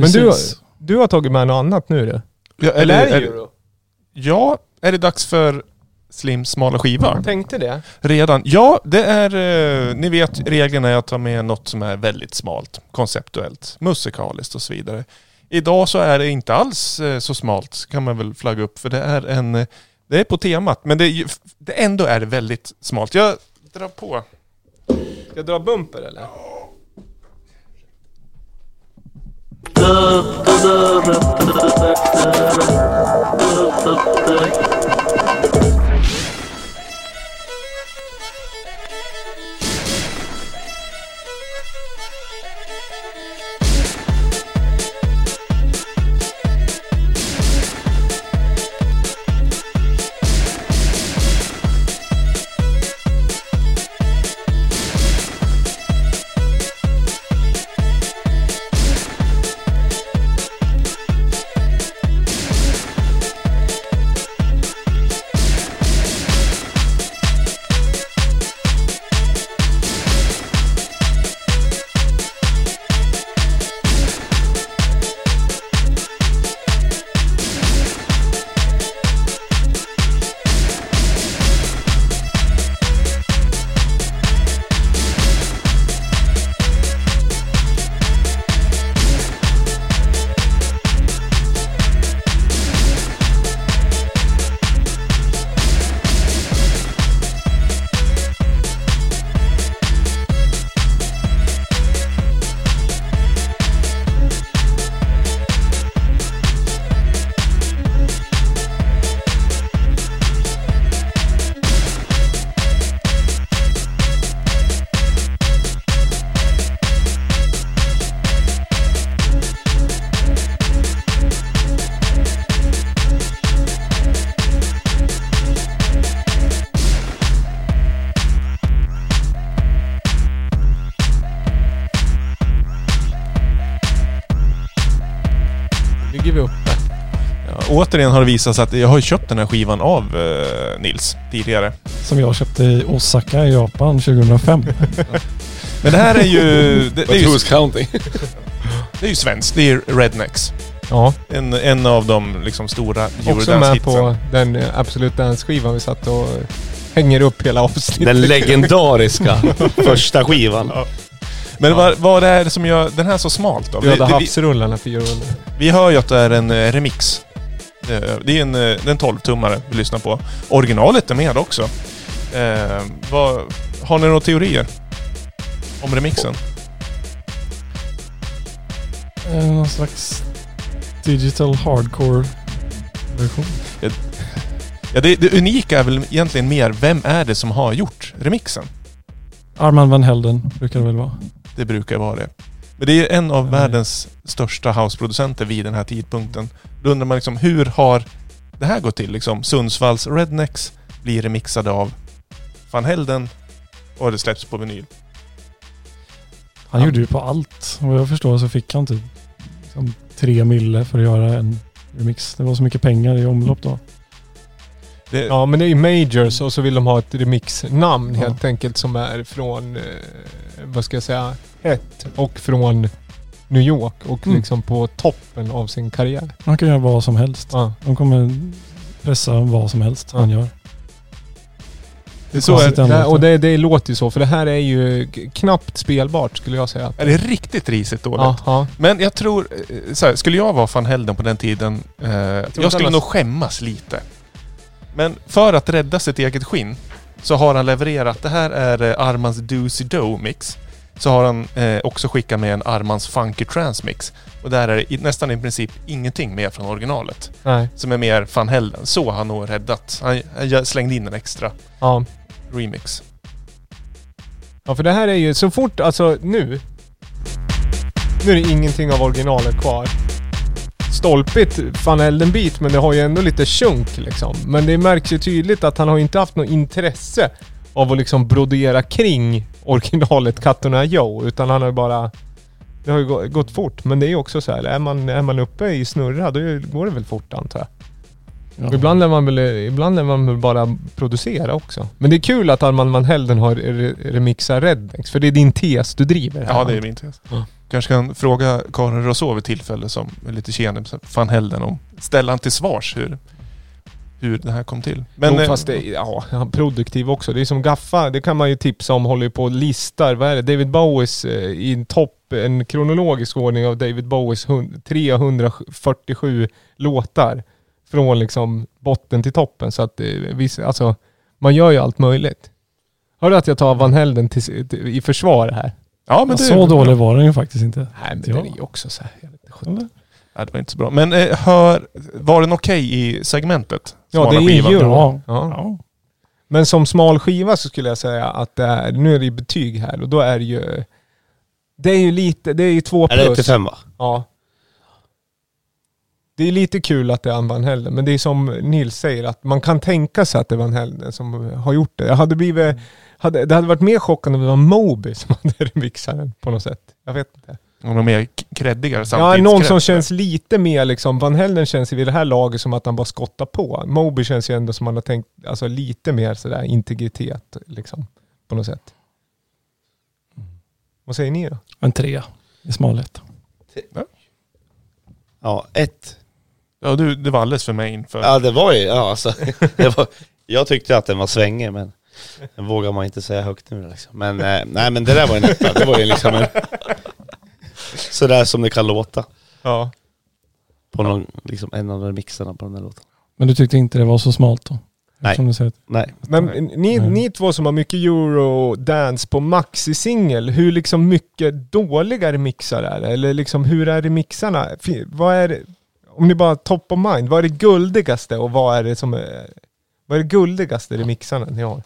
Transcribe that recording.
Men du, du har tagit med något annat nu du? Ja, Eller är det Euro? ja, är det dags för Slim smala skiva? Jag tänkte det. Redan? Ja, det är... Eh, ni vet reglerna är att ta med något som är väldigt smalt, konceptuellt, musikaliskt och så vidare. Idag så är det inte alls eh, så smalt, kan man väl flagga upp, för det är en... eh, Det är på temat, men det, är, ju- det ändå är det väldigt smalt. Jag drar på. Ska jag dra bumper eller? the återigen har det visat sig att jag har köpt den här skivan av eh, Nils tidigare. Som jag köpte i Osaka i Japan 2005. Men det här är ju... Det, det, är, ju counting? det är ju svenskt. Det är Rednecks. Ja. En, en av de liksom stora Också med på den eh, Absolut Dance-skivan vi satt och hänger upp hela avsnittet. Den legendariska första skivan. Men vad, vad är det som gör den här så smalt då? Vi, havsrullarna, fyra rullar. vi hör ju att det är en eh, remix. Eh, Det är en, eh, en 12-tummare vi lyssnar på. Originalet är med också. Eh, vad, har ni några teorier? Om remixen? Eh, Någon slags digital hardcore version. Ja, det, det unika är väl egentligen mer, vem är det som har gjort remixen? Armand van Helden brukar det väl vara. Det brukar vara det. Men det är ju en av mm. världens största houseproducenter vid den här tidpunkten. Då undrar man liksom, hur har det här gått till? Liksom, Sundsvalls Rednecks blir remixade av Van Helden och det släpps på vinyl. Han han gjorde ju på allt. Vad jag förstår så fick han typ liksom, tre mille för att göra en remix. Det var så mycket pengar i omlopp då. Det, Ja, men det är Majors och så vill de ha ett remixnamn Ja. helt enkelt som är från, eh, vad ska jag säga, hett och från New York och Mm. liksom på toppen av sin karriär. Han kan göra vad som helst. Ja. De kommer pressa vad som helst han gör. det, så är, Det, och det, det låter ju så, för det här är ju knappt spelbart skulle jag säga. är det riktigt risigt dåligt. Ja, ja. Men jag tror, eh, så här, skulle jag vara Van Helden på den tiden, eh, jag, att skulle nog skämmas lite. Men för att rädda sitt eget skinn så har han levererat, det här är eh, Armans Doozy Do mix. Så har han eh, också skickat med en Armans Funky Trance mix. Och där är det i, nästan i princip ingenting mer från originalet. Nej. Som är mer Van Helden. Så har han nog räddat. Han, han slängde in en extra Ja. remix. ja, för det här är ju så fort, alltså nu. Nu är det ingenting av originalet kvar. Stolpigt fan elden bit men det har ju ändå lite sjunk liksom. Men det märks ju tydligt att han har inte haft något intresse av att liksom brodera kring originalet Katterna Joe. Utan han har ju bara... Det har ju gått fort. Men det är ju också så här, är man, är man uppe i snurra då går det väl fort antar jag. Ja. Ibland lär man väl, ibland lär man väl bara producera också. Men det är kul att Armand Van Helden har re- remixat Rednex, för det är din tes du driver här. Ja, det är min tes. Kanske kan fråga Karin Roså vid tillfälle som är lite tjenig van Helden om ställa han till svars hur, hur det här kom till. Men, eh, fast det, ja, är produktiv också. Det är som Gaffa, det kan man ju tipsa om, håller ju på och listar. Vad är det? David Bowies eh, i en topp, en kronologisk ordning av David Bowies hun- 347 låtar. Från liksom botten till toppen. Så att eh, viss, alltså, man gör ju allt möjligt. Hörde att jag tar Van Helden till, till, i försvar här? ja, men det, så dålig var den ju faktiskt inte. Nej men Ja. den är ju också så här, jag vet inte? Nej, det var inte så bra. Men eh, hör, var den okej i segmentet? Ja, det är skivan? ju- Ja. Ja. ja. Men som smal skiva så skulle jag säga att det är, nu är det ju betyg här och då är det ju... Det är ju lite, det är ju två Är det 1 till plus. 5 va? Ja. Det är lite kul att det är Van Helden, men det är som Nils säger att man kan tänka sig att det är Van Helden som har gjort det. Jag hade blivit, hade, det hade varit mer chockande om det var Moby som hade remixat den på något sätt. Jag vet inte. De mer k- creddigare Ja, samtidigt. någon som känns lite mer liksom, Van Helden känns ju vid det här laget som att han bara skottar på. Moby känns ju ändå som att man har tänkt, alltså lite mer sådär integritet liksom, på något sätt. Vad säger ni då? En trea i smalhet. Ja, 1. Ja, du, det var alldeles för mig inför. Ja det var ju, ja alltså. Det var, jag tyckte att den var svängig men den vågar man inte säga högt nu liksom. Men eh, nej men det där var en etta. Det var ju liksom en... Sådär som det kan låta. Ja. På någon, liksom en av remixarna på den här låten. Men du tyckte inte det var så smalt då? Nej. Som du säger. Nej. Men ni, Nej. ni två som har mycket euro-dance på maxi-singel, hur liksom mycket dåliga remixar är det? Eller liksom hur är remixarna? Fi- Vad är det, om ni bara top of mind, vad är det guldigaste och vad är det som är, vad är det guldigaste remixarna ni har?